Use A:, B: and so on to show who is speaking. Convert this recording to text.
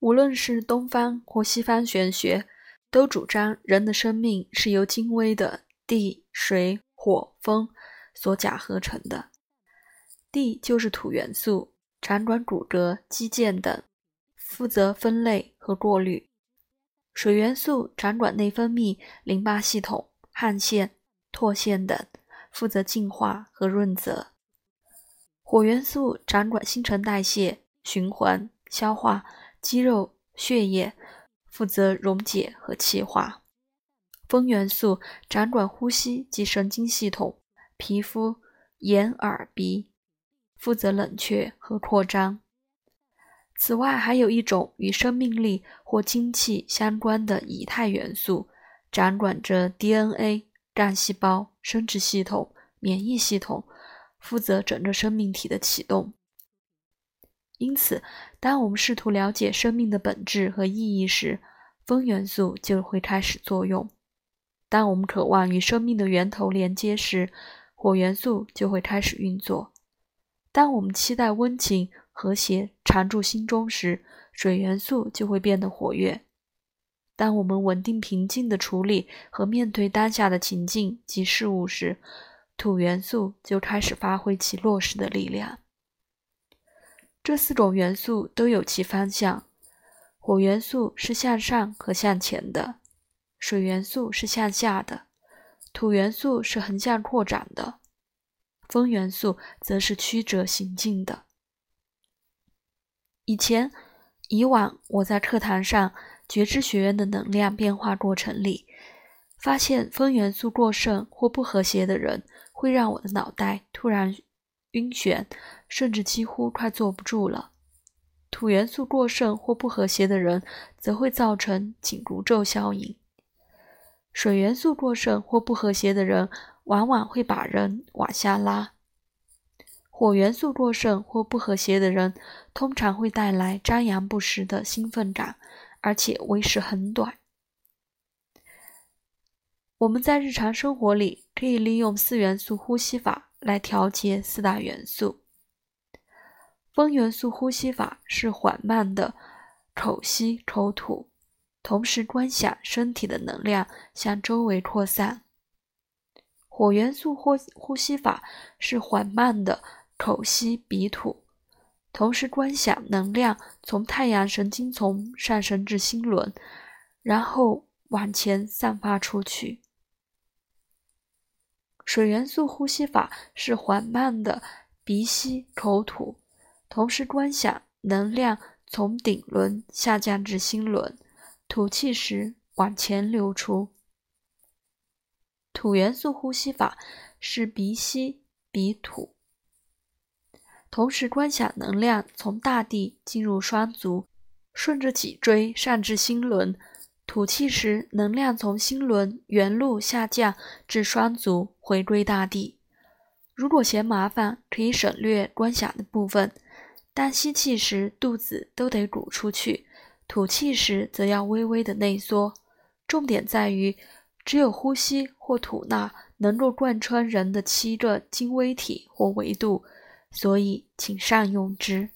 A: 无论是东方或西方玄学，都主张人的生命是由精微的地、水、火、风所假合成的。地就是土元素，掌管骨骼、肌腱等，负责分类和过滤；水元素掌管内分泌、淋巴系统、汗腺、唾腺等，负责净化和润泽；火元素掌管新陈代谢、循环、消化。肌肉、血液负责溶解和气化，风元素掌管呼吸及神经系统、皮肤、眼、耳、鼻，负责冷却和扩张。此外，还有一种与生命力或精气相关的以太元素，掌管着 DNA、干细胞、生殖系统、免疫系统，负责整个生命体的启动。因此，当我们试图了解生命的本质和意义时，风元素就会开始作用；当我们渴望与生命的源头连接时，火元素就会开始运作；当我们期待温情、和谐常驻心中时，水元素就会变得活跃；当我们稳定平静地处理和面对当下的情境及事物时，土元素就开始发挥其落实的力量。这四种元素都有其方向，火元素是向上和向前的，水元素是向下的，土元素是横向扩展的，风元素则是曲折行进的。以前、以往，我在课堂上觉知学院的能量变化过程里，发现风元素过剩或不和谐的人，会让我的脑袋突然。晕眩，甚至几乎快坐不住了。土元素过剩或不和谐的人，则会造成紧箍咒效应。水元素过剩或不和谐的人，往往会把人往下拉。火元素过剩或不和谐的人，通常会带来张扬不实的兴奋感，而且维持很短。我们在日常生活里可以利用四元素呼吸法。来调节四大元素。风元素呼吸法是缓慢的口吸口吐，同时观想身体的能量向周围扩散。火元素呼呼吸法是缓慢的口吸鼻吐，同时观想能量从太阳神经丛上升至心轮，然后往前散发出去。水元素呼吸法是缓慢的鼻吸口吐，同时观想能量从顶轮下降至心轮，吐气时往前流出。土元素呼吸法是鼻吸鼻吐，同时观想能量从大地进入双足，顺着脊椎上至心轮。吐气时，能量从心轮原路下降至双足，回归大地。如果嫌麻烦，可以省略观想的部分。但吸气时，肚子都得鼓出去；吐气时，则要微微的内缩。重点在于，只有呼吸或吐纳能够贯穿人的七个精微体或维度，所以请善用之。